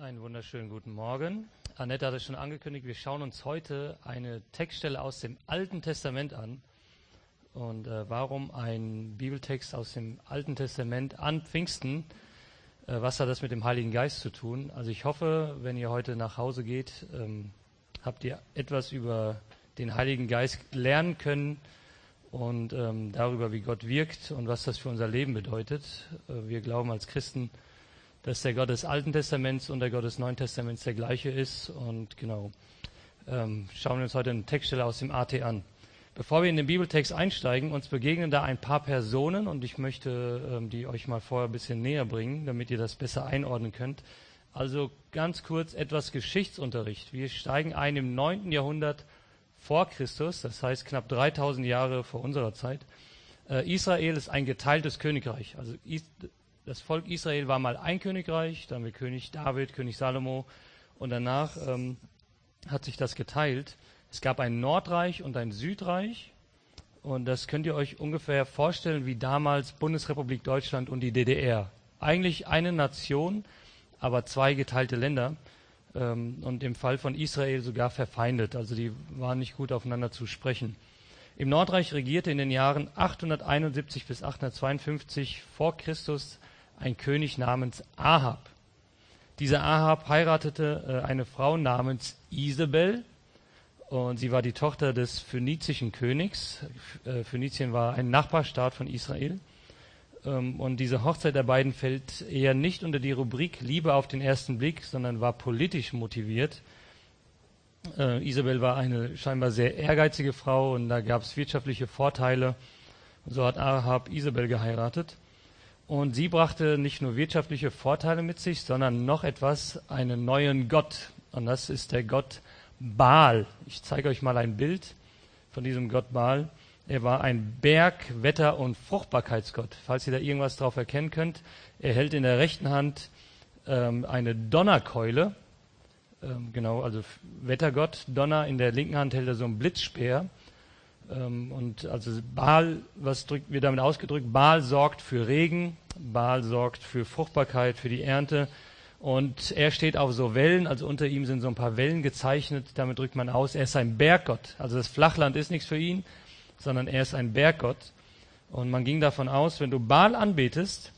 Einen wunderschönen guten Morgen. Annette hat es schon angekündigt, wir schauen uns heute eine Textstelle aus dem Alten Testament an. Und äh, warum ein Bibeltext aus dem Alten Testament an Pfingsten? Äh, was hat das mit dem Heiligen Geist zu tun? Also ich hoffe, wenn ihr heute nach Hause geht, ähm, habt ihr etwas über den Heiligen Geist lernen können und ähm, darüber, wie Gott wirkt und was das für unser Leben bedeutet. Äh, wir glauben als Christen, dass der Gott des Alten Testaments und der Gott des Neuen Testaments der gleiche ist. Und genau, ähm, schauen wir uns heute eine Textstelle aus dem AT an. Bevor wir in den Bibeltext einsteigen, uns begegnen da ein paar Personen und ich möchte ähm, die euch mal vorher ein bisschen näher bringen, damit ihr das besser einordnen könnt. Also ganz kurz etwas Geschichtsunterricht. Wir steigen ein im 9. Jahrhundert vor Christus, das heißt knapp 3000 Jahre vor unserer Zeit. Äh, Israel ist ein geteiltes Königreich. Also das Volk Israel war mal ein Königreich, dann mit König David, König Salomo und danach ähm, hat sich das geteilt. Es gab ein Nordreich und ein Südreich und das könnt ihr euch ungefähr vorstellen wie damals Bundesrepublik Deutschland und die DDR. Eigentlich eine Nation, aber zwei geteilte Länder ähm, und im Fall von Israel sogar verfeindet. Also die waren nicht gut aufeinander zu sprechen. Im Nordreich regierte in den Jahren 871 bis 852 vor Christus ein König namens Ahab. Dieser Ahab heiratete äh, eine Frau namens Isabel und sie war die Tochter des phönizischen Königs. Äh, Phönizien war ein Nachbarstaat von Israel. Ähm, und diese Hochzeit der beiden fällt eher nicht unter die Rubrik Liebe auf den ersten Blick, sondern war politisch motiviert. Äh, Isabel war eine scheinbar sehr ehrgeizige Frau und da gab es wirtschaftliche Vorteile. So hat Ahab Isabel geheiratet. Und sie brachte nicht nur wirtschaftliche Vorteile mit sich, sondern noch etwas, einen neuen Gott. Und das ist der Gott Baal. Ich zeige euch mal ein Bild von diesem Gott Baal. Er war ein Berg-, Wetter- und Fruchtbarkeitsgott. Falls ihr da irgendwas drauf erkennen könnt, er hält in der rechten Hand ähm, eine Donnerkeule. Ähm, genau, also Wettergott. Donner in der linken Hand hält er so einen Blitzspeer. Ähm, und also Baal, was drückt, wird damit ausgedrückt? Baal sorgt für Regen, Baal sorgt für Fruchtbarkeit, für die Ernte. Und er steht auf so Wellen, also unter ihm sind so ein paar Wellen gezeichnet. Damit drückt man aus, er ist ein Berggott. Also das Flachland ist nichts für ihn, sondern er ist ein Berggott. Und man ging davon aus, wenn du Baal anbetest,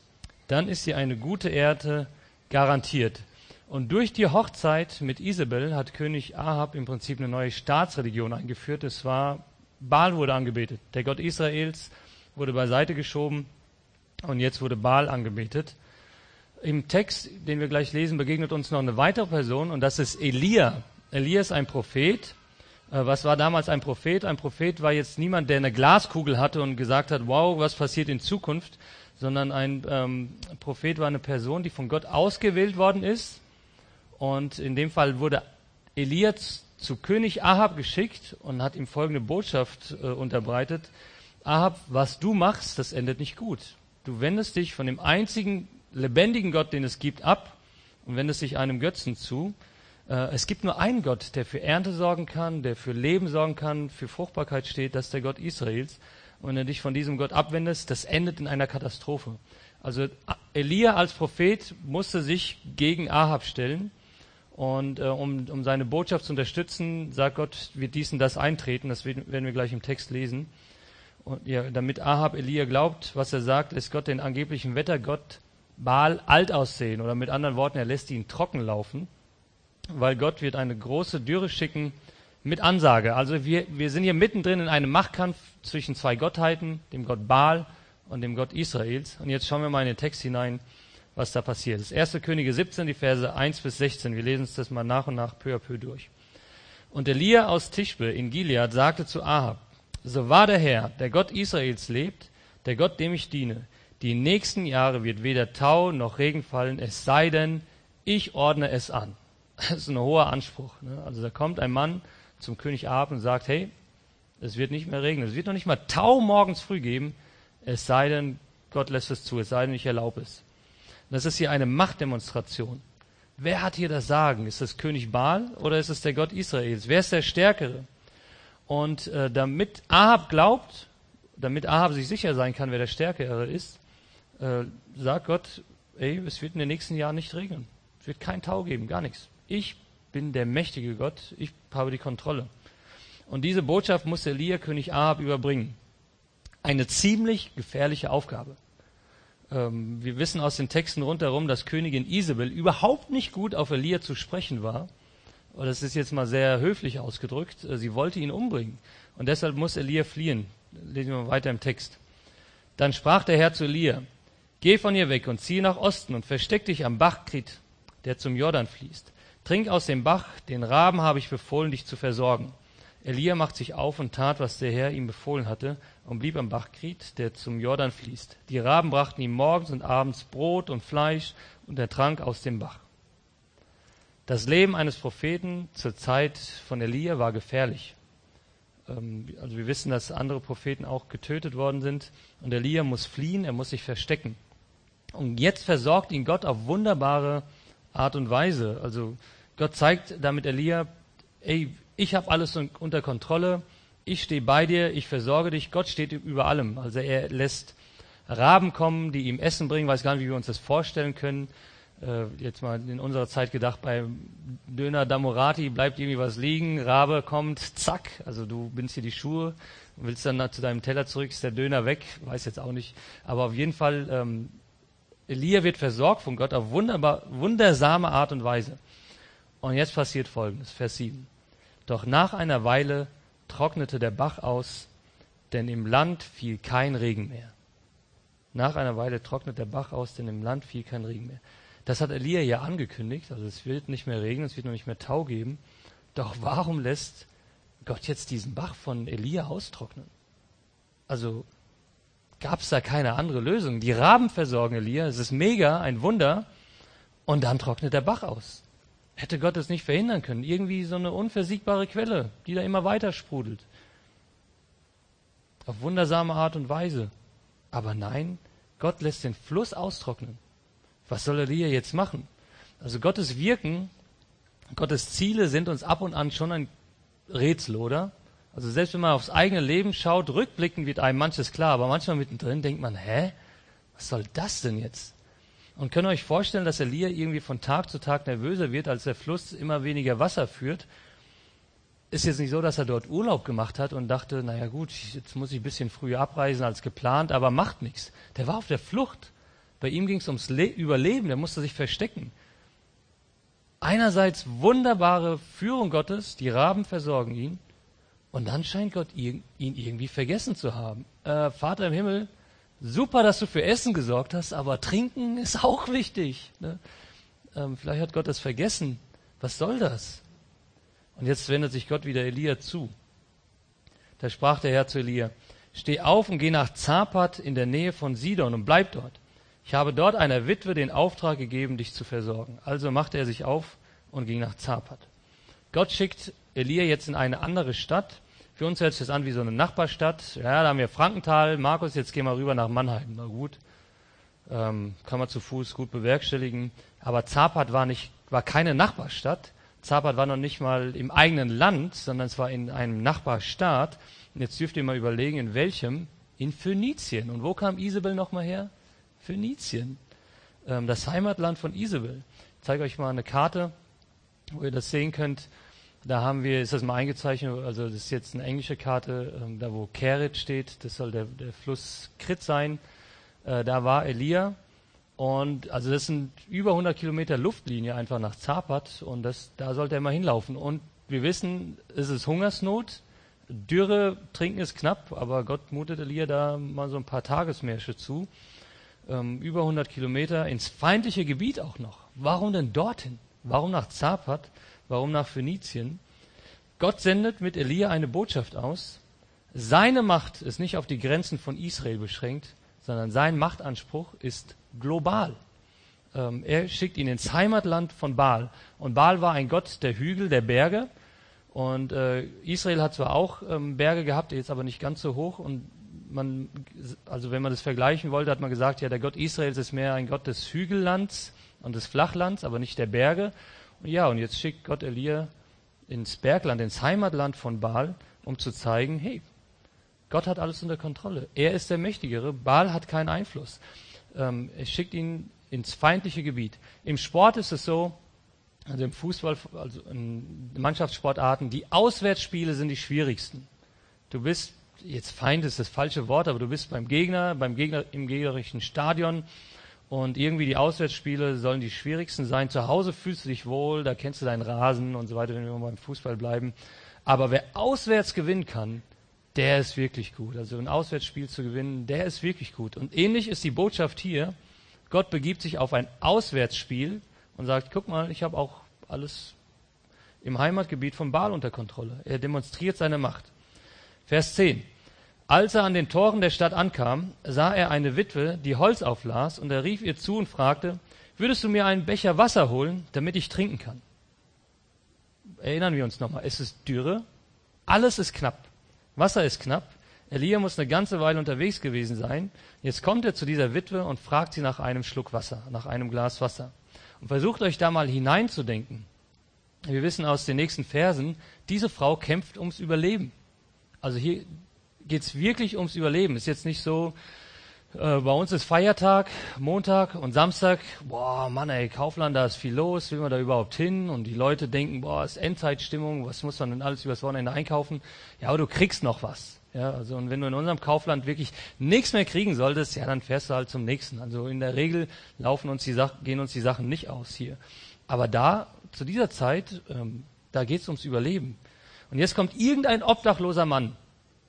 dann ist dir eine gute Ernte garantiert. Und durch die Hochzeit mit Isabel hat König Ahab im Prinzip eine neue Staatsreligion eingeführt. Es war Baal wurde angebetet. Der Gott Israels wurde beiseite geschoben und jetzt wurde Baal angebetet. Im Text, den wir gleich lesen, begegnet uns noch eine weitere Person und das ist Elia. Elia ist ein Prophet. Äh, was war damals ein Prophet? Ein Prophet war jetzt niemand, der eine Glaskugel hatte und gesagt hat, wow, was passiert in Zukunft, sondern ein ähm, Prophet war eine Person, die von Gott ausgewählt worden ist. Und in dem Fall wurde Elia zu König Ahab geschickt und hat ihm folgende Botschaft äh, unterbreitet. Ahab, was du machst, das endet nicht gut. Du wendest dich von dem einzigen lebendigen Gott, den es gibt, ab und wendest dich einem Götzen zu. Äh, es gibt nur einen Gott, der für Ernte sorgen kann, der für Leben sorgen kann, für Fruchtbarkeit steht, das ist der Gott Israels. Und wenn du dich von diesem Gott abwendest, das endet in einer Katastrophe. Also Elia als Prophet musste sich gegen Ahab stellen und äh, um, um seine Botschaft zu unterstützen, sagt Gott, wird dies und das eintreten. Das werden wir gleich im Text lesen. Und ja, damit Ahab Elia glaubt, was er sagt, lässt Gott den angeblichen Wettergott Baal alt aussehen. Oder mit anderen Worten, er lässt ihn trocken laufen, weil Gott wird eine große Dürre schicken mit Ansage. Also wir, wir sind hier mittendrin in einem Machtkampf zwischen zwei Gottheiten, dem Gott Baal und dem Gott Israels. Und jetzt schauen wir mal in den Text hinein, was da passiert ist. 1. Könige 17, die Verse 1 bis 16. Wir lesen uns das mal nach und nach peu à peu durch. Und Elia aus Tischbe in Gilead sagte zu Ahab, so wahr der Herr, der Gott Israels lebt, der Gott, dem ich diene, die nächsten Jahre wird weder Tau noch Regen fallen, es sei denn, ich ordne es an. Das ist ein hoher Anspruch. Ne? Also da kommt ein Mann zum König Ahab und sagt, hey, es wird nicht mehr regnen, es wird noch nicht mal Tau morgens früh geben, es sei denn, Gott lässt es zu, es sei denn, ich erlaube es. Das ist hier eine Machtdemonstration. Wer hat hier das Sagen? Ist es König Baal oder ist es der Gott Israels? Wer ist der Stärkere? Und äh, damit Ahab glaubt, damit Ahab sich sicher sein kann, wer der Stärkere ist, äh, sagt Gott, ey, es wird in den nächsten Jahren nicht regnen. Es wird kein Tau geben, gar nichts. Ich bin der mächtige Gott, ich habe die Kontrolle. Und diese Botschaft muss Elia König Ahab überbringen. Eine ziemlich gefährliche Aufgabe. Ähm, wir wissen aus den Texten rundherum, dass Königin Isabel überhaupt nicht gut auf Elia zu sprechen war. Das ist jetzt mal sehr höflich ausgedrückt. Äh, sie wollte ihn umbringen. Und deshalb muss Elia fliehen. Lesen wir mal weiter im Text. Dann sprach der Herr zu Elia, Geh von ihr weg und zieh nach Osten und versteck dich am Bach Krit, der zum Jordan fließt. Trink aus dem Bach, den Raben habe ich befohlen, dich zu versorgen. Elia macht sich auf und tat, was der Herr ihm befohlen hatte, und blieb am Bach Krit, der zum Jordan fließt. Die Raben brachten ihm morgens und abends Brot und Fleisch, und er trank aus dem Bach. Das Leben eines Propheten zur Zeit von Elia war gefährlich. Ähm, also wir wissen, dass andere Propheten auch getötet worden sind, und Elia muss fliehen, er muss sich verstecken. Und jetzt versorgt ihn Gott auf wunderbare Art und Weise. Also Gott zeigt damit Elia, ey, ich habe alles unter Kontrolle, ich stehe bei dir, ich versorge dich, Gott steht über allem. Also er lässt Raben kommen, die ihm Essen bringen, weiß gar nicht, wie wir uns das vorstellen können. Äh, jetzt mal in unserer Zeit gedacht, bei Döner Damorati bleibt irgendwie was liegen, Rabe kommt, zack, also du bindst hier die Schuhe, willst dann zu deinem Teller zurück, ist der Döner weg, weiß jetzt auch nicht. Aber auf jeden Fall, ähm, Elia wird versorgt von Gott auf wunderbar, wundersame Art und Weise. Und jetzt passiert Folgendes, Vers 7. Doch nach einer Weile trocknete der Bach aus, denn im Land fiel kein Regen mehr. Nach einer Weile trocknet der Bach aus, denn im Land fiel kein Regen mehr. Das hat Elia ja angekündigt, also es wird nicht mehr regnen, es wird noch nicht mehr Tau geben. Doch warum lässt Gott jetzt diesen Bach von Elia austrocknen? Also gab es da keine andere Lösung. Die Raben versorgen Elia, es ist mega, ein Wunder, und dann trocknet der Bach aus. Hätte Gott es nicht verhindern können? Irgendwie so eine unversiegbare Quelle, die da immer weiter sprudelt. Auf wundersame Art und Weise. Aber nein, Gott lässt den Fluss austrocknen. Was soll Elia jetzt machen? Also Gottes Wirken, Gottes Ziele sind uns ab und an schon ein Rätsel, oder? Also selbst wenn man aufs eigene Leben schaut, rückblickend wird einem manches klar, aber manchmal mittendrin denkt man, hä? Was soll das denn jetzt? Und könnt ihr euch vorstellen, dass Elia irgendwie von Tag zu Tag nervöser wird, als der Fluss immer weniger Wasser führt? Ist jetzt nicht so, dass er dort Urlaub gemacht hat und dachte, naja gut, jetzt muss ich ein bisschen früher abreisen als geplant, aber macht nichts. Der war auf der Flucht. Bei ihm ging es ums Le Überleben, der musste sich verstecken. Einerseits wunderbare Führung Gottes, die Raben versorgen ihn, und dann scheint Gott ihn irgendwie vergessen zu haben. Äh, Vater im Himmel, super, dass du für Essen gesorgt hast, aber trinken ist auch wichtig. Ne? Ähm, vielleicht hat Gott das vergessen. Was soll das? Und jetzt wendet sich Gott wieder Elia zu. Da sprach der Herr zu Elia, steh auf und geh nach Zapat in der Nähe von Sidon und bleib dort. Ich habe dort einer Witwe den Auftrag gegeben, dich zu versorgen. Also machte er sich auf und ging nach Zapat. Gott schickt Elia jetzt in eine andere Stadt, für uns hört sich das an wie so eine Nachbarstadt. Ja, da haben wir Frankenthal. Markus, jetzt gehen wir rüber nach Mannheim. Na gut. Ähm, kann man zu Fuß gut bewerkstelligen. Aber Zapat war nicht, war keine Nachbarstadt. Zapat war noch nicht mal im eigenen Land, sondern es war in einem Nachbarstaat. Und jetzt dürft ihr mal überlegen, in welchem? In Phönizien. Und wo kam Isabel nochmal her? Phönizien. Ähm, das Heimatland von Isabel. Ich zeige euch mal eine Karte, wo ihr das sehen könnt. Da haben wir, ist das mal eingezeichnet, also das ist jetzt eine englische Karte, ähm, da wo Kerit steht, das soll der, der Fluss Krit sein. Äh, da war Elia und also das sind über 100 Kilometer Luftlinie einfach nach Zapat und das, da sollte er mal hinlaufen. Und wir wissen, es ist Hungersnot, Dürre, Trinken ist knapp, aber Gott mutet Elia da mal so ein paar Tagesmärsche zu. Ähm, über 100 Kilometer ins feindliche Gebiet auch noch. Warum denn dorthin? Warum nach Zapat? Warum nach Phönizien? Gott sendet mit Elia eine Botschaft aus. Seine Macht ist nicht auf die Grenzen von Israel beschränkt, sondern sein Machtanspruch ist global. Ähm, er schickt ihn ins Heimatland von Baal. Und Baal war ein Gott der Hügel, der Berge. Und äh, Israel hat zwar auch ähm, Berge gehabt, jetzt aber nicht ganz so hoch. Und man, also wenn man das vergleichen wollte, hat man gesagt, ja, der Gott Israels ist mehr ein Gott des Hügellands und des Flachlands, aber nicht der Berge. Ja, und jetzt schickt Gott Elia ins Bergland, ins Heimatland von Baal, um zu zeigen, hey, Gott hat alles unter Kontrolle. Er ist der Mächtigere. Baal hat keinen Einfluss. Ähm, er schickt ihn ins feindliche Gebiet. Im Sport ist es so, also im Fußball, also in Mannschaftssportarten, die Auswärtsspiele sind die schwierigsten. Du bist, jetzt Feind ist das falsche Wort, aber du bist beim Gegner, beim Gegner im gegnerischen Stadion und irgendwie die Auswärtsspiele sollen die schwierigsten sein. Zu Hause fühlst du dich wohl, da kennst du deinen Rasen und so weiter, wenn wir mal beim Fußball bleiben. Aber wer auswärts gewinnen kann, der ist wirklich gut. Also ein Auswärtsspiel zu gewinnen, der ist wirklich gut. Und ähnlich ist die Botschaft hier. Gott begibt sich auf ein Auswärtsspiel und sagt, guck mal, ich habe auch alles im Heimatgebiet von Baal unter Kontrolle. Er demonstriert seine Macht. Vers 10. Als er an den Toren der Stadt ankam, sah er eine Witwe, die Holz auflas, und er rief ihr zu und fragte, würdest du mir einen Becher Wasser holen, damit ich trinken kann? Erinnern wir uns nochmal, es ist Dürre, alles ist knapp. Wasser ist knapp. Elia muss eine ganze Weile unterwegs gewesen sein. Jetzt kommt er zu dieser Witwe und fragt sie nach einem Schluck Wasser, nach einem Glas Wasser. Und versucht euch da mal hineinzudenken. Wir wissen aus den nächsten Versen, diese Frau kämpft ums Überleben. Also hier geht es wirklich ums Überleben. Ist jetzt nicht so, äh, bei uns ist Feiertag, Montag und Samstag, boah, Mann, ey, Kaufland, da ist viel los, will man da überhaupt hin? Und die Leute denken, boah, ist Endzeitstimmung, was muss man denn alles übers Wochenende einkaufen? Ja, aber du kriegst noch was. Ja, also, und wenn du in unserem Kaufland wirklich nichts mehr kriegen solltest, ja, dann fährst du halt zum nächsten. Also in der Regel laufen uns die Sachen, gehen uns die Sachen nicht aus hier. Aber da, zu dieser Zeit, ähm, da geht's ums Überleben. Und jetzt kommt irgendein obdachloser Mann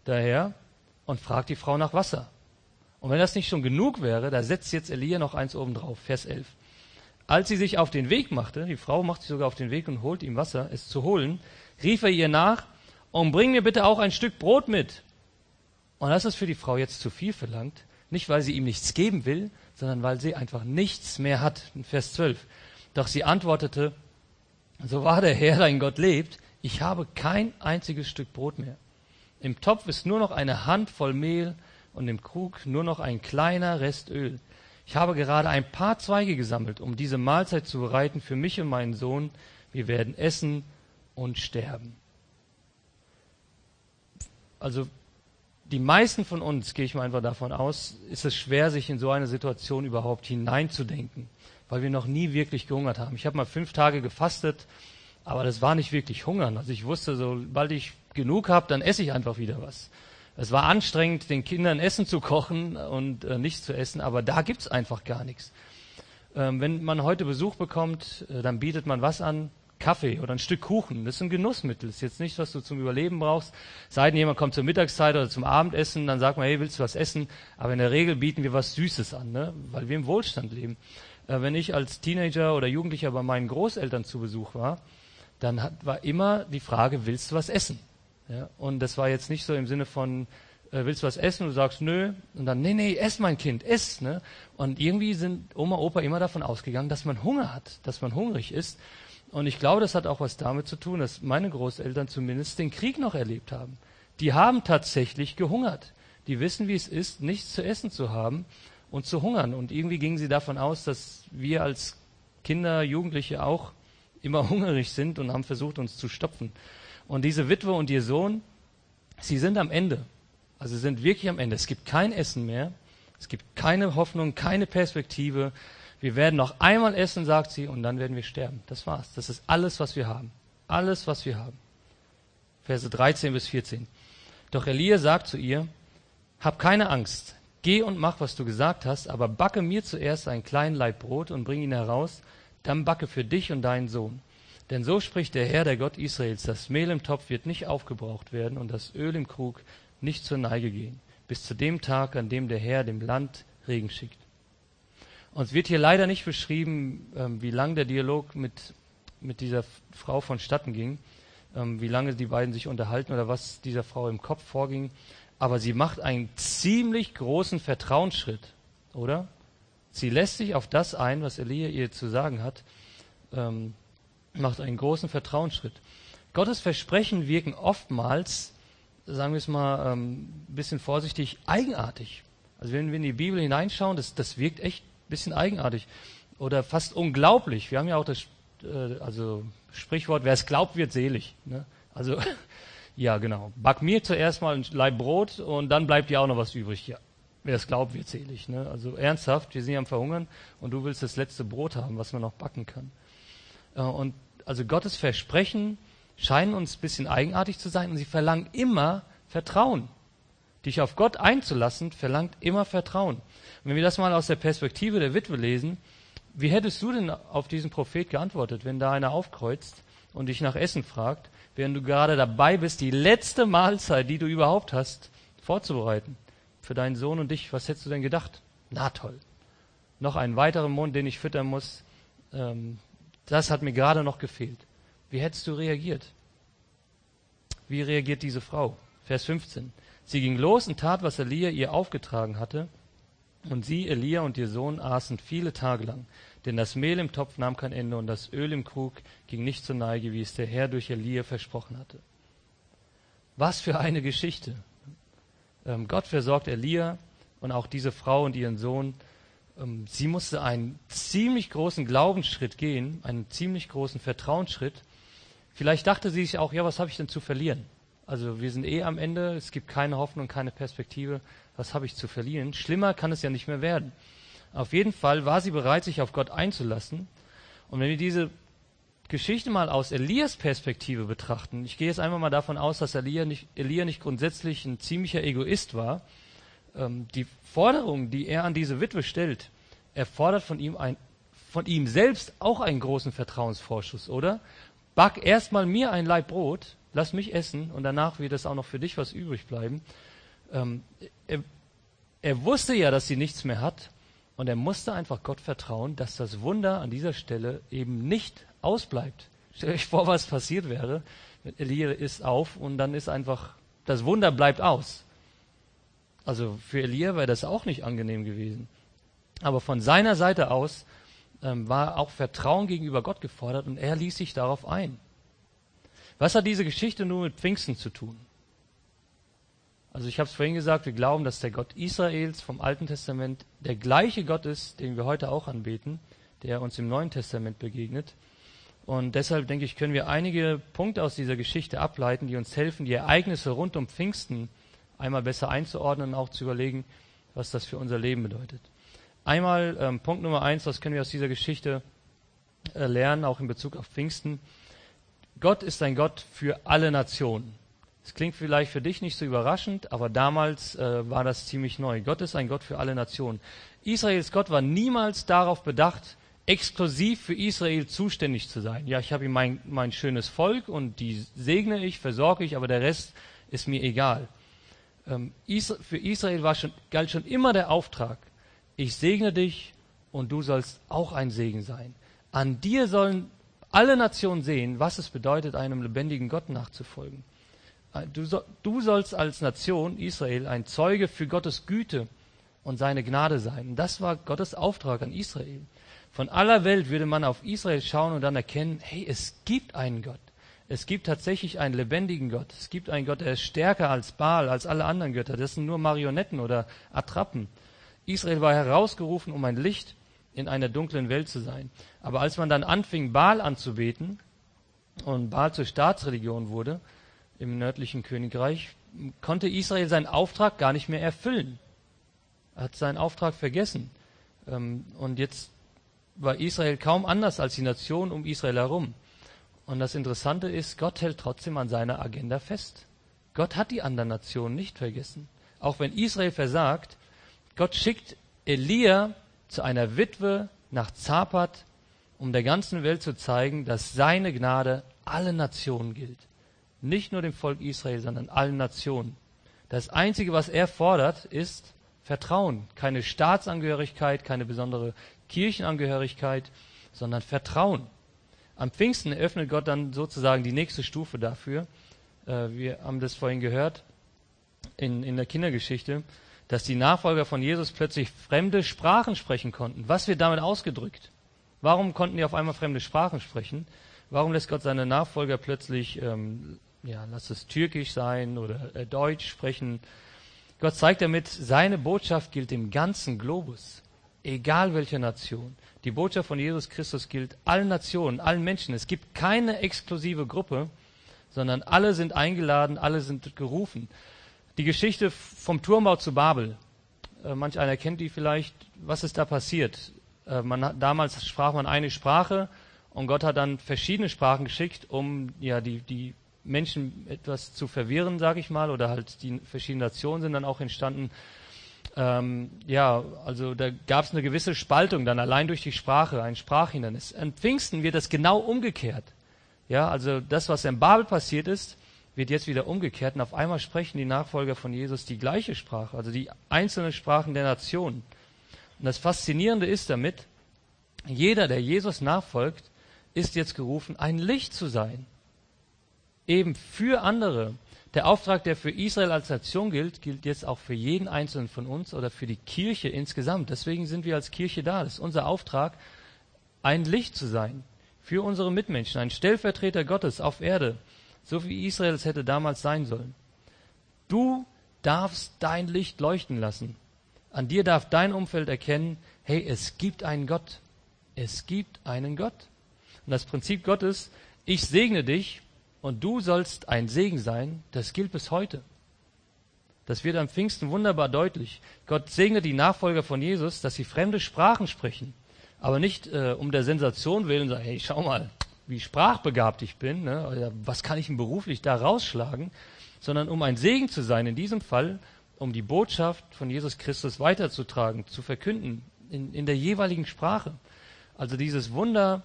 daher und fragt die Frau nach Wasser. Und wenn das nicht schon genug wäre, da setzt jetzt Elia noch eins oben drauf, Vers 11. Als sie sich auf den Weg machte, die Frau macht sich sogar auf den Weg und holt ihm Wasser, es zu holen, rief er ihr nach, und bring mir bitte auch ein Stück Brot mit. Und das ist für die Frau jetzt zu viel verlangt, nicht weil sie ihm nichts geben will, sondern weil sie einfach nichts mehr hat. Vers 12. Doch sie antwortete, so wahr der Herr, dein Gott lebt, ich habe kein einziges Stück Brot mehr. Im Topf ist nur noch eine Handvoll Mehl und im Krug nur noch ein kleiner Rest Öl. Ich habe gerade ein paar Zweige gesammelt, um diese Mahlzeit zu bereiten für mich und meinen Sohn. Wir werden essen und sterben. Also die meisten von uns, gehe ich mal einfach davon aus, ist es schwer, sich in so eine Situation überhaupt hineinzudenken, weil wir noch nie wirklich gehungert haben. Ich habe mal fünf Tage gefastet, aber das war nicht wirklich Hungern. Also ich wusste, sobald ich genug habe, dann esse ich einfach wieder was. Es war anstrengend, den Kindern Essen zu kochen und äh, nichts zu essen, aber da gibt's einfach gar nichts. Ähm, wenn man heute Besuch bekommt, äh, dann bietet man was an? Kaffee oder ein Stück Kuchen. Das ist ein Genussmittel. Das ist jetzt nicht, was du zum Überleben brauchst. Sei denn, jemand kommt zur Mittagszeit oder zum Abendessen, dann sagt man, hey, willst du was essen? Aber in der Regel bieten wir was Süßes an, ne? weil wir im Wohlstand leben. Äh, wenn ich als Teenager oder Jugendlicher bei meinen Großeltern zu Besuch war, dann hat, war immer die Frage, willst du was essen? Ja, und das war jetzt nicht so im Sinne von, äh, willst du was essen? Und du sagst, nö. Und dann, nee, nee, ess mein Kind, ess. Ne? Und irgendwie sind Oma, Opa immer davon ausgegangen, dass man Hunger hat, dass man hungrig ist. Und ich glaube, das hat auch was damit zu tun, dass meine Großeltern zumindest den Krieg noch erlebt haben. Die haben tatsächlich gehungert. Die wissen, wie es ist, nichts zu essen zu haben und zu hungern. Und irgendwie gingen sie davon aus, dass wir als Kinder, Jugendliche auch immer hungrig sind und haben versucht, uns zu stopfen. Und diese Witwe und ihr Sohn, sie sind am Ende. Also sie sind wirklich am Ende. Es gibt kein Essen mehr. Es gibt keine Hoffnung, keine Perspektive. Wir werden noch einmal essen, sagt sie, und dann werden wir sterben. Das war's. Das ist alles, was wir haben. Alles, was wir haben. Verse 13 bis 14. Doch Elia sagt zu ihr, hab keine Angst. Geh und mach, was du gesagt hast, aber backe mir zuerst einen kleinen Laib Brot und bring ihn heraus, dann backe für dich und deinen Sohn. Denn so spricht der Herr, der Gott Israels, das Mehl im Topf wird nicht aufgebraucht werden und das Öl im Krug nicht zur Neige gehen, bis zu dem Tag, an dem der Herr dem Land Regen schickt. Und es wird hier leider nicht beschrieben, ähm, wie lang der Dialog mit, mit dieser Frau vonstatten ging, ähm, wie lange die beiden sich unterhalten oder was dieser Frau im Kopf vorging. Aber sie macht einen ziemlich großen Vertrauensschritt, oder? Sie lässt sich auf das ein, was Elia ihr zu sagen hat. Ähm, macht einen großen Vertrauensschritt. Gottes Versprechen wirken oftmals, sagen wir es mal ein ähm, bisschen vorsichtig, eigenartig. Also wenn wir in die Bibel hineinschauen, das, das wirkt echt ein bisschen eigenartig oder fast unglaublich. Wir haben ja auch das äh, also Sprichwort, wer es glaubt, wird selig. Ne? Also ja, genau. Back mir zuerst mal ein Leib Brot und dann bleibt dir auch noch was übrig. Ja, wer es glaubt, wird selig. Ne? Also ernsthaft, wir sind ja am Verhungern und du willst das letzte Brot haben, was man noch backen kann. Äh, und also Gottes Versprechen scheinen uns ein bisschen eigenartig zu sein und sie verlangen immer Vertrauen. Dich auf Gott einzulassen, verlangt immer Vertrauen. Und wenn wir das mal aus der Perspektive der Witwe lesen, wie hättest du denn auf diesen Prophet geantwortet, wenn da einer aufkreuzt und dich nach Essen fragt, während du gerade dabei bist, die letzte Mahlzeit, die du überhaupt hast, vorzubereiten? Für deinen Sohn und dich, was hättest du denn gedacht? Na toll. Noch einen weiteren Mond, den ich füttern muss. Ähm, das hat mir gerade noch gefehlt. Wie hättest du reagiert? Wie reagiert diese Frau? Vers 15. Sie ging los und tat, was Elia ihr aufgetragen hatte. Und sie, Elia und ihr Sohn aßen viele Tage lang. Denn das Mehl im Topf nahm kein Ende und das Öl im Krug ging nicht zur Neige, wie es der Herr durch Elia versprochen hatte. Was für eine Geschichte. Ähm, Gott versorgt Elia und auch diese Frau und ihren Sohn. Ähm, sie musste einen ziemlich großen Glaubensschritt gehen, einen ziemlich großen Vertrauensschritt. Vielleicht dachte sie sich auch, ja, was habe ich denn zu verlieren? Also wir sind eh am Ende, es gibt keine Hoffnung, keine Perspektive. Was habe ich zu verlieren? Schlimmer kann es ja nicht mehr werden. Auf jeden Fall war sie bereit, sich auf Gott einzulassen. Und wenn wir diese Geschichte mal aus Elias Perspektive betrachten, ich gehe jetzt einfach mal davon aus, dass Elia nicht, Elia nicht grundsätzlich ein ziemlicher Egoist war. Ähm, die Forderung, die er an diese Witwe stellt, erfordert von ihm, ein, von ihm selbst auch einen großen Vertrauensvorschuss, oder? Back erstmal mir ein Laib Brot, lass mich essen und danach wird es auch noch für dich was übrig bleiben. Ähm, er, er wusste ja, dass sie nichts mehr hat und er musste einfach Gott vertrauen, dass das Wunder an dieser Stelle eben nicht ausbleibt. Stellt euch vor, was passiert wäre. Elia ist auf und dann ist einfach, das Wunder bleibt aus. Also für Elia wäre das auch nicht angenehm gewesen. Aber von seiner Seite aus ähm, war auch Vertrauen gegenüber Gott gefordert und er ließ sich darauf ein. Was hat diese Geschichte nun mit Pfingsten zu tun? Also ich habe es vorhin gesagt, wir glauben, dass der Gott Israels vom Alten Testament der gleiche Gott ist, den wir heute auch anbeten, der uns im Neuen Testament begegnet. Und deshalb denke ich, können wir einige Punkte aus dieser Geschichte ableiten, die uns helfen, die Ereignisse rund um Pfingsten einmal besser einzuordnen und auch zu überlegen, was das für unser Leben bedeutet. Einmal ähm, Punkt Nummer eins, was können wir aus dieser Geschichte äh, lernen, auch in Bezug auf Pfingsten. Gott ist ein Gott für alle Nationen. Es klingt vielleicht für dich nicht so überraschend, aber damals äh, war das ziemlich neu. Gott ist ein Gott für alle Nationen. Israels Gott war niemals darauf bedacht, exklusiv für Israel zuständig zu sein. Ja, ich habe ihm mein, mein schönes Volk und die segne ich, versorge ich, aber der Rest ist mir egal. Ähm, für Israel war schon, galt schon immer der Auftrag, ich segne dich und du sollst auch ein Segen sein. An dir sollen alle Nationen sehen, was es bedeutet, einem lebendigen Gott nachzufolgen. Du, so, du sollst als Nation Israel ein Zeuge für Gottes Güte und seine Gnade sein. das war Gottes Auftrag an Israel. Von aller Welt würde man auf Israel schauen und dann erkennen, hey, es gibt einen Gott. Es gibt tatsächlich einen lebendigen Gott. Es gibt einen Gott, der ist stärker als Baal, als alle anderen Götter. Das sind nur Marionetten oder Attrappen. Israel war herausgerufen, um ein Licht in einer dunklen Welt zu sein. Aber als man dann anfing, Baal anzubeten und Baal zur Staatsreligion wurde, im nördlichen Königreich, konnte Israel seinen Auftrag gar nicht mehr erfüllen. Er hat seinen Auftrag vergessen. Ähm, und jetzt war Israel kaum anders als die Nation um Israel herum. Und das Interessante ist, Gott hält trotzdem an seiner Agenda fest. Gott hat die anderen Nationen nicht vergessen. Auch wenn Israel versagt, Gott schickt Elia zu einer Witwe nach Zapat, um der ganzen Welt zu zeigen, dass seine Gnade alle Nationen gilt. Nicht nur dem Volk Israel, sondern allen Nationen. Das Einzige, was er fordert, ist Vertrauen. Keine Staatsangehörigkeit, keine besondere Kirchenangehörigkeit, sondern Vertrauen. Am Pfingsten eröffnet Gott dann sozusagen die nächste Stufe dafür. Äh, wir haben das vorhin gehört in, in der Kindergeschichte, dass die Nachfolger von Jesus plötzlich fremde Sprachen sprechen konnten. Was wird damit ausgedrückt? Warum konnten die auf einmal fremde Sprachen sprechen? Warum lässt Gott seine Nachfolger plötzlich ähm, ja, lass es türkisch sein oder äh, Deutsch sprechen. Gott zeigt damit, seine Botschaft gilt dem ganzen Globus, egal welcher Nation. Die Botschaft von Jesus Christus gilt allen Nationen, allen Menschen. Es gibt keine exklusive Gruppe, sondern alle sind eingeladen, alle sind gerufen. Die Geschichte vom Turmbau zu Babel, äh, manch einer kennt die vielleicht. Was ist da passiert? Äh, man, damals sprach man eine Sprache Und Gott hat dann verschiedene Sprachen geschickt, um ja die, die Menschen etwas zu verwirren, sage ich mal, oder halt die verschiedenen Nationen sind dann auch entstanden. Ähm, ja, also da gab es eine gewisse Spaltung dann allein durch die Sprache, ein Sprachhindernis. An Pfingsten wird das genau umgekehrt. Ja, also das, was in Babel passiert ist, wird jetzt wieder umgekehrt und auf einmal sprechen die Nachfolger von Jesus die gleiche Sprache, also die einzelnen Sprachen der Nationen. Und das Faszinierende ist damit, jeder, der Jesus nachfolgt, ist jetzt gerufen, ein Licht zu sein. Eben für andere. Der Auftrag, der für Israel als Nation gilt, gilt jetzt auch für jeden Einzelnen von uns oder für die Kirche insgesamt. Deswegen sind wir als Kirche da. Das ist unser Auftrag, ein Licht zu sein für unsere Mitmenschen, ein Stellvertreter Gottes auf Erde, so wie Israel es hätte damals sein sollen. Du darfst dein Licht leuchten lassen. An dir darf dein Umfeld erkennen, hey, es gibt einen Gott. Es gibt einen Gott. Und das Prinzip Gottes, ich segne dich und du sollst ein Segen sein, das gilt bis heute. Das wird am Pfingsten wunderbar deutlich. Gott segnet die Nachfolger von Jesus, dass sie fremde Sprachen sprechen. Aber nicht äh, um der Sensation willen, sagen, hey, schau mal, wie sprachbegabt ich bin, ne? oder was kann ich denn beruflich da rausschlagen, sondern um ein Segen zu sein, in diesem Fall, um die Botschaft von Jesus Christus weiterzutragen, zu verkünden, in, in der jeweiligen Sprache. Also dieses Wunder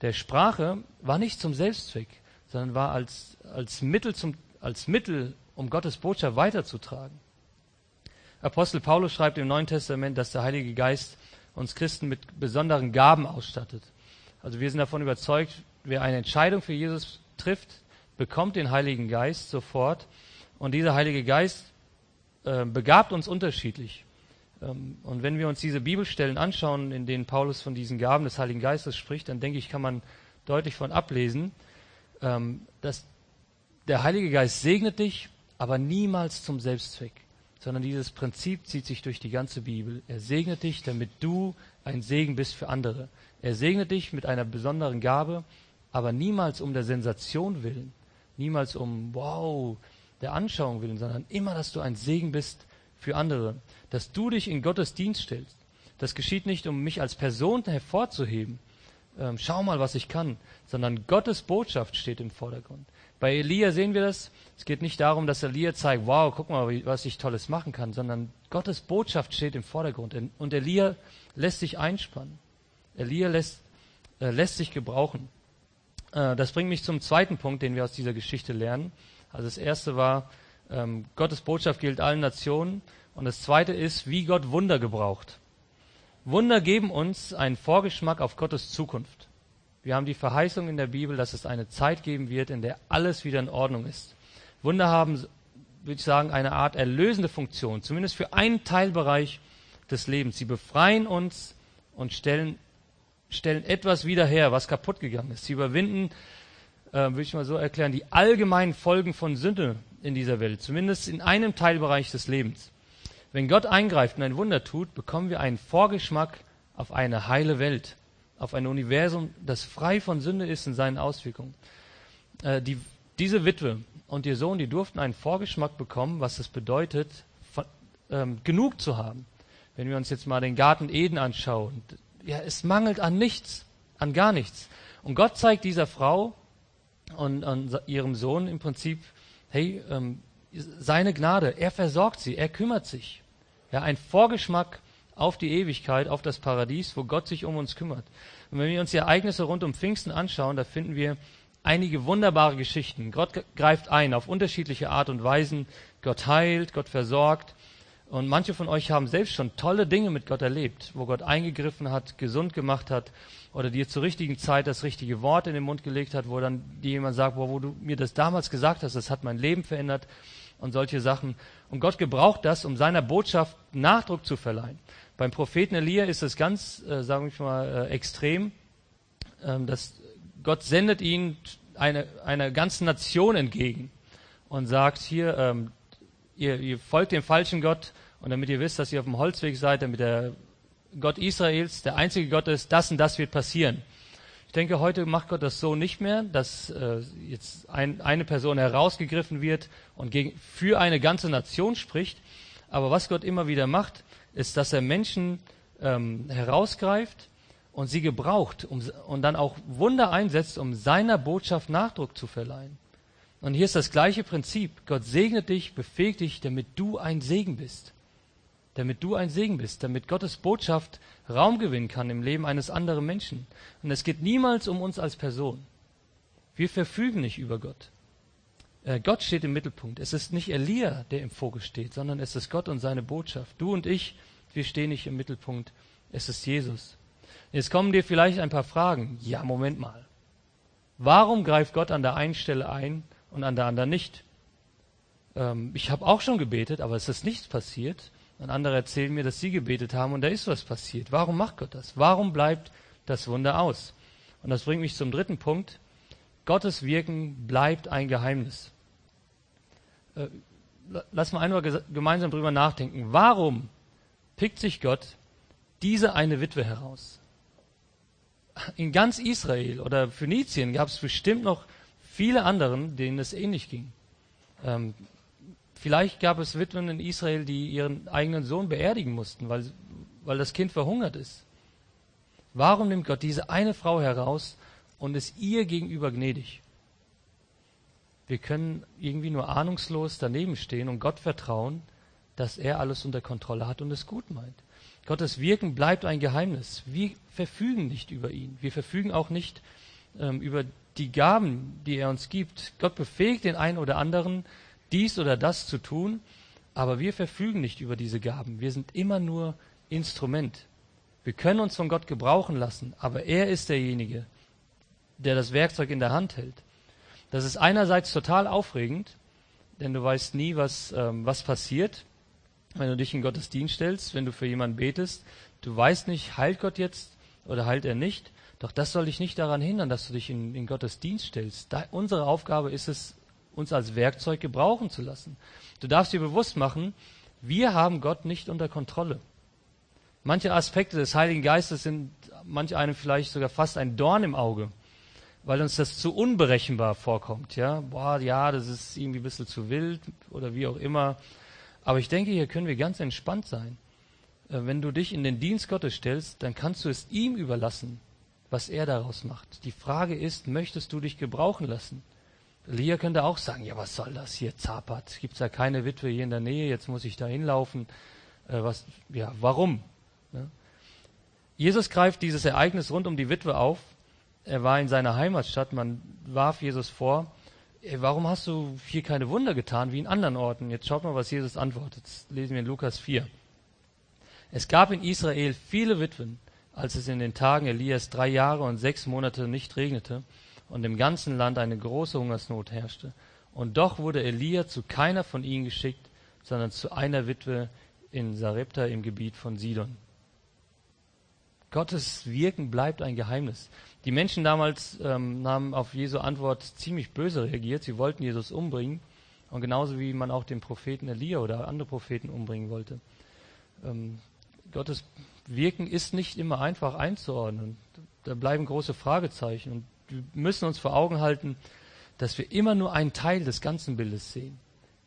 der Sprache war nicht zum Selbstzweck, sondern war als, als, Mittel zum, als Mittel, um Gottes Botschaft weiterzutragen. Apostel Paulus schreibt im Neuen Testament, dass der Heilige Geist uns Christen mit besonderen Gaben ausstattet. Also wir sind davon überzeugt, wer eine Entscheidung für Jesus trifft, bekommt den Heiligen Geist sofort. Und dieser Heilige Geist äh, begabt uns unterschiedlich. Ähm, und wenn wir uns diese Bibelstellen anschauen, in denen Paulus von diesen Gaben des Heiligen Geistes spricht, dann denke ich, kann man deutlich von ablesen, ähm, dass der Heilige Geist segnet dich, aber niemals zum Selbstzweck, sondern dieses Prinzip zieht sich durch die ganze Bibel. Er segnet dich, damit du ein Segen bist für andere. Er segnet dich mit einer besonderen Gabe, aber niemals um der Sensation willen, niemals um, wow, der Anschauung willen, sondern immer, dass du ein Segen bist für andere dass du dich in Gottes Dienst stellst. Das geschieht nicht, um mich als Person hervorzuheben. Ähm, schau mal, was ich kann, sondern Gottes Botschaft steht im Vordergrund. Bei Elia sehen wir das. Es geht nicht darum, dass Elia zeigt, wow, guck mal, was ich Tolles machen kann, sondern Gottes Botschaft steht im Vordergrund. Und Elia lässt sich einspannen. Elia lässt, äh, lässt sich gebrauchen. Äh, das bringt mich zum zweiten Punkt, den wir aus dieser Geschichte lernen. Also das erste war, ähm, Gottes Botschaft gilt allen Nationen. Und das zweite ist, wie Gott Wunder gebraucht. Wunder geben uns einen Vorgeschmack auf Gottes Zukunft. Wir haben die Verheißung in der Bibel, dass es eine Zeit geben wird, in der alles wieder in Ordnung ist. Wunder haben, würde ich sagen, eine Art erlösende Funktion, zumindest für einen Teilbereich des Lebens. Sie befreien uns und stellen, stellen etwas wieder her, was kaputt gegangen ist. Sie überwinden, äh, würde ich mal so erklären, die allgemeinen Folgen von Sünde in dieser Welt, zumindest in einem Teilbereich des Lebens. Wenn Gott eingreift und ein Wunder tut, bekommen wir einen Vorgeschmack auf eine heile Welt, auf ein Universum, das frei von Sünde ist in seinen Auswirkungen. Äh, die, diese Witwe und ihr Sohn, die durften einen Vorgeschmack bekommen, was es bedeutet, von, ähm, genug zu haben. Wenn wir uns jetzt mal den Garten Eden anschauen, ja, es mangelt an nichts, an gar nichts. Und Gott zeigt dieser Frau und, und ihrem Sohn im Prinzip, hey, ähm, seine Gnade, er versorgt sie, er kümmert sich. Ja, ein Vorgeschmack auf die Ewigkeit, auf das Paradies, wo Gott sich um uns kümmert. Und wenn wir uns die Ereignisse rund um Pfingsten anschauen, da finden wir einige wunderbare Geschichten. Gott greift ein auf unterschiedliche Art und Weisen. Gott heilt, Gott versorgt. Und manche von euch haben selbst schon tolle Dinge mit Gott erlebt, wo Gott eingegriffen hat, gesund gemacht hat oder dir zur richtigen Zeit das richtige Wort in den Mund gelegt hat, wo dann jemand sagt, wo du mir das damals gesagt hast, das hat mein Leben verändert und solche Sachen. Und Gott gebraucht das, um seiner Botschaft Nachdruck zu verleihen. Beim Propheten Elia ist es ganz, äh, sagen wir mal, äh, extrem, ähm, dass Gott sendet ihn eine, einer ganzen Nation entgegen und sagt, hier, ähm, ihr, ihr folgt dem falschen Gott und damit ihr wisst, dass ihr auf dem Holzweg seid, damit der Gott Israels der einzige Gott ist, das und das wird passieren. Ich denke, heute macht Gott das so nicht mehr, dass äh, jetzt ein, eine Person herausgegriffen wird und gegen, für eine ganze Nation spricht. Aber was Gott immer wieder macht, ist, dass er Menschen ähm, herausgreift und sie gebraucht um, und dann auch Wunder einsetzt, um seiner Botschaft Nachdruck zu verleihen. Und hier ist das gleiche Prinzip. Gott segnet dich, befähigt dich, damit du ein Segen bist. Damit du ein Segen bist, damit Gottes Botschaft Raum gewinnen kann im Leben eines anderen Menschen. Und es geht niemals um uns als Person. Wir verfügen nicht über Gott. Äh, Gott steht im Mittelpunkt. Es ist nicht Elia, der im Fokus steht, sondern es ist Gott und seine Botschaft. Du und ich, wir stehen nicht im Mittelpunkt. Es ist Jesus. Jetzt kommen dir vielleicht ein paar Fragen. Ja, Moment mal. Warum greift Gott an der einen Stelle ein und an der anderen nicht? Ähm, ich habe auch schon gebetet, aber es ist nichts passiert. Und andere erzählen mir, dass sie gebetet haben und da ist was passiert. Warum macht Gott das? Warum bleibt das Wunder aus? Und das bringt mich zum dritten Punkt. Gottes Wirken bleibt ein Geheimnis. Äh, lass mal einmal gemeinsam drüber nachdenken. Warum pickt sich Gott diese eine Witwe heraus? In ganz Israel oder Phönizien gab es bestimmt noch viele anderen, denen es ähnlich ging. Vielleicht gab es Witwen in Israel, die ihren eigenen Sohn beerdigen mussten, weil, weil das Kind verhungert ist. Warum nimmt Gott diese eine Frau heraus und ist ihr gegenüber gnädig? Wir können irgendwie nur ahnungslos daneben stehen und Gott vertrauen, dass er alles unter Kontrolle hat und es gut meint. Gottes Wirken bleibt ein Geheimnis. Wir verfügen nicht über ihn. Wir verfügen auch nicht ähm, über die Gaben, die er uns gibt. Gott befähigt den einen oder anderen, dies oder das zu tun, aber wir verfügen nicht über diese Gaben. Wir sind immer nur Instrument. Wir können uns von Gott gebrauchen lassen, aber er ist derjenige, der das Werkzeug in der Hand hält. Das ist einerseits total aufregend, denn du weißt nie, was, ähm, was passiert, wenn du dich in Gottes Dienst stellst, wenn du für jemanden betest. Du weißt nicht, heilt Gott jetzt oder heilt er nicht. Doch das soll dich nicht daran hindern, dass du dich in, in Gottes Dienst stellst. Da, unsere Aufgabe ist es, uns als Werkzeug gebrauchen zu lassen. Du darfst dir bewusst machen, wir haben Gott nicht unter Kontrolle. Manche Aspekte des Heiligen Geistes sind manch einem vielleicht sogar fast ein Dorn im Auge weil uns das zu unberechenbar vorkommt. Ja, boah, ja, das ist irgendwie ein bisschen zu wild oder wie auch immer. Aber ich denke, hier können wir ganz entspannt sein. Äh, wenn du dich in den Dienst Gottes stellst, dann kannst du es ihm überlassen, was er daraus macht. Die Frage ist, möchtest du dich gebrauchen lassen? Elia könnte auch sagen, ja, was soll das hier, Zapat? Gibt's da keine Witwe hier in der Nähe? Jetzt muss ich da hinlaufen. Äh, was, ja, warum? Ja. Jesus greift dieses Ereignis rund um die Witwe auf er war in seiner Heimatstadt, man warf Jesus vor, warum hast du hier keine Wunder getan wie in anderen Orten? Jetzt schaut mal, was Jesus antwortet. Das lesen wir in Lukas 4. Es gab in Israel viele Witwen, als es in den Tagen Elias drei Jahre und sechs Monate nicht regnete und im ganzen Land eine große Hungersnot herrschte. Und doch wurde Elia zu keiner von ihnen geschickt, sondern zu einer Witwe in Sarepta im Gebiet von Sidon. Gottes Wirken bleibt ein Geheimnis. Die Menschen damals ähm, haben auf Jesu Antwort ziemlich böse reagiert. Sie wollten Jesus umbringen. Und genauso wie man auch den Propheten Elia oder andere Propheten umbringen wollte. Ähm, Gottes Wirken ist nicht immer einfach einzuordnen. Da bleiben große Fragezeichen. Und wir müssen uns vor Augen halten, dass wir immer nur einen Teil des ganzen Bildes sehen.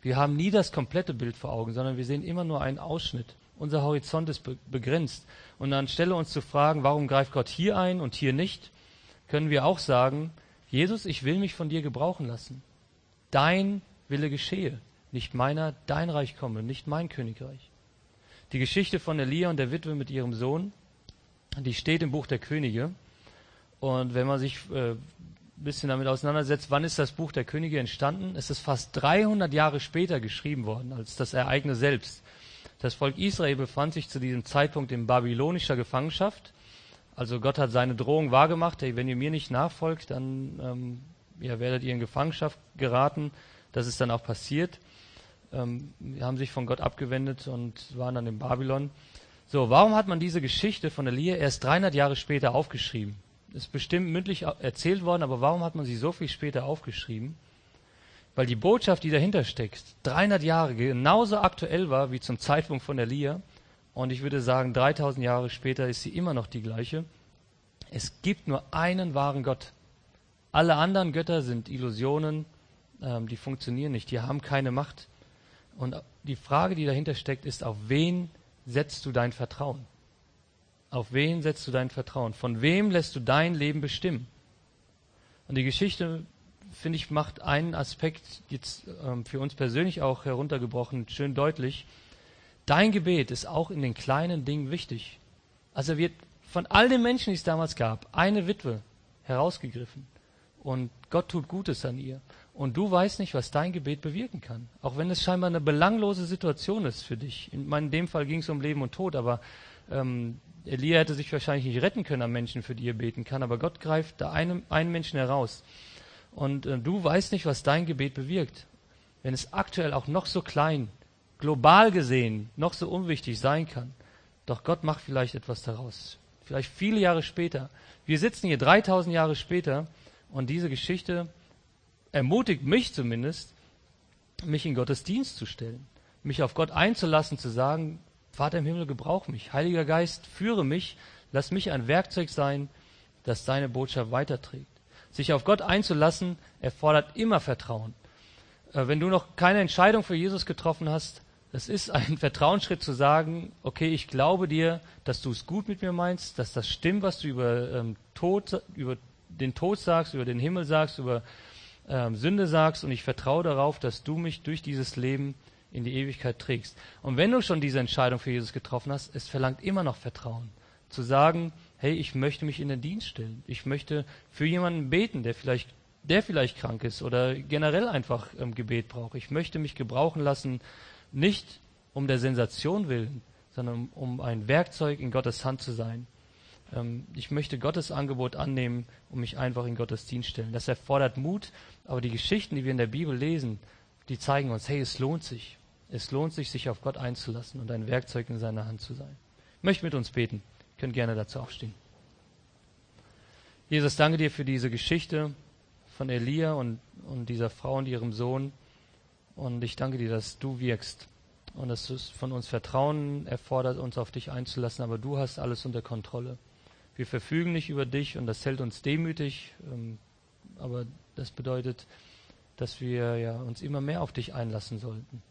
Wir haben nie das komplette Bild vor Augen, sondern wir sehen immer nur einen Ausschnitt. Unser Horizont ist begrenzt. Und anstelle uns zu fragen, warum greift Gott hier ein und hier nicht, können wir auch sagen, Jesus, ich will mich von dir gebrauchen lassen. Dein Wille geschehe, nicht meiner, dein Reich komme, nicht mein Königreich. Die Geschichte von Elia und der Witwe mit ihrem Sohn, die steht im Buch der Könige. Und wenn man sich äh, ein bisschen damit auseinandersetzt, wann ist das Buch der Könige entstanden? Es ist fast 300 Jahre später geschrieben worden als das Ereignis selbst. Das Volk Israel befand sich zu diesem Zeitpunkt in babylonischer Gefangenschaft also Gott hat seine Drohung wahrgemacht, hey, wenn ihr mir nicht nachfolgt, dann ähm, ja, werdet ihr in Gefangenschaft geraten. Das ist dann auch passiert. Ähm, haben sich von Gott abgewendet und waren dann in Babylon. So, warum hat man diese Geschichte von Elia erst 300 Jahre später aufgeschrieben? Ist bestimmt mündlich erzählt worden, aber warum hat man sie so viel später aufgeschrieben? Weil die Botschaft, die dahinter steckt, 300 Jahre genauso aktuell war wie zum Zeitpunkt von Elia und ich würde sagen, 3000 Jahre später ist sie immer noch die gleiche. Es gibt nur einen wahren Gott. Alle anderen Götter sind Illusionen, ähm, die funktionieren nicht, die haben keine Macht. Und die Frage, die dahinter steckt, ist, auf wen setzt du dein Vertrauen? Auf wen setzt du dein Vertrauen? Von wem lässt du dein Leben bestimmen? Und die Geschichte, finde ich, macht einen Aspekt jetzt ähm, für uns persönlich auch heruntergebrochen schön deutlich. Dein Gebet ist auch in den kleinen Dingen wichtig. Also wird von all den Menschen, die es damals gab, eine Witwe herausgegriffen. Und Gott tut Gutes an ihr. Und du weißt nicht, was dein Gebet bewirken kann. Auch wenn es scheinbar eine belanglose Situation ist für dich. In, in dem Fall ging es um Leben und Tod, aber ähm, Elia hätte sich wahrscheinlich nicht retten können an Menschen, für die er beten kann, aber Gott greift da einem, einen Menschen heraus. Und äh, du weißt nicht, was dein Gebet bewirkt. Wenn es aktuell auch noch so klein, global gesehen, noch so unwichtig sein kann. Doch Gott macht vielleicht etwas daraus. Vielleicht viele Jahre später. Wir sitzen hier 3000 Jahre später und diese Geschichte ermutigt mich zumindest, mich in Gottes Dienst zu stellen. Mich auf Gott einzulassen, zu sagen, Vater im Himmel, gebrauch mich. Heiliger Geist, führe mich. Lass mich ein Werkzeug sein, das deine Botschaft weiterträgt. Sich auf Gott einzulassen, erfordert immer Vertrauen. Äh, wenn du noch keine Entscheidung für Jesus getroffen hast, es ist ein Vertrauensschritt zu sagen, okay, ich glaube dir, dass du es gut mit mir meinst, dass das stimmt, was du über ähm, Tod, über den Tod sagst, über den Himmel sagst, über ähm, Sünde sagst und ich vertraue darauf, dass du mich durch dieses Leben in die Ewigkeit trägst. Und wenn du schon diese Entscheidung für Jesus getroffen hast, es verlangt immer noch Vertrauen. Zu sagen, hey, ich möchte mich in den Dienst stellen. Ich möchte für jemanden beten, der vielleicht, der vielleicht krank ist oder generell einfach ähm, Gebet braucht. Ich möchte mich gebrauchen lassen, nicht um der Sensation willen, sondern um, um ein Werkzeug in Gottes Hand zu sein. Ähm, ich möchte Gottes Angebot annehmen und mich einfach in Gottes Dienst stellen. Das erfordert Mut, aber die Geschichten, die wir in der Bibel lesen, die zeigen uns, hey, es lohnt sich. Es lohnt sich, sich auf Gott einzulassen und ein Werkzeug in seiner Hand zu sein. Ich möchte mit uns beten. Ihr könnt gerne dazu aufstehen. Jesus, danke dir für diese Geschichte von Elia und, und dieser Frau und ihrem Sohn. Und ich danke dir, dass du wirkst und dass es von uns Vertrauen erfordert, uns auf dich einzulassen, aber du hast alles unter Kontrolle. Wir verfügen nicht über dich und das hält uns demütig, ähm, aber das bedeutet, dass wir ja uns immer mehr auf dich einlassen sollten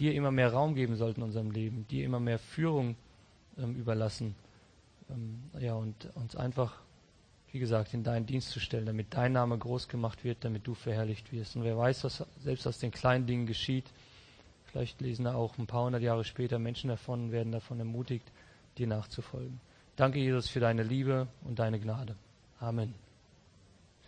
dir immer mehr Raum geben sollten in unserem Leben, dir immer mehr Führung ähm, überlassen. Ähm, ja, und uns einfach, wie gesagt, in deinen Dienst zu stellen, damit dein Name groß gemacht wird, damit du verherrlicht wirst. Und wer weiß, was selbst aus den kleinen Dingen geschieht. Vielleicht lesen da auch ein paar hundert Jahre später Menschen davon und werden davon ermutigt, dir nachzufolgen. Danke, Jesus, für deine Liebe und deine Gnade. Amen.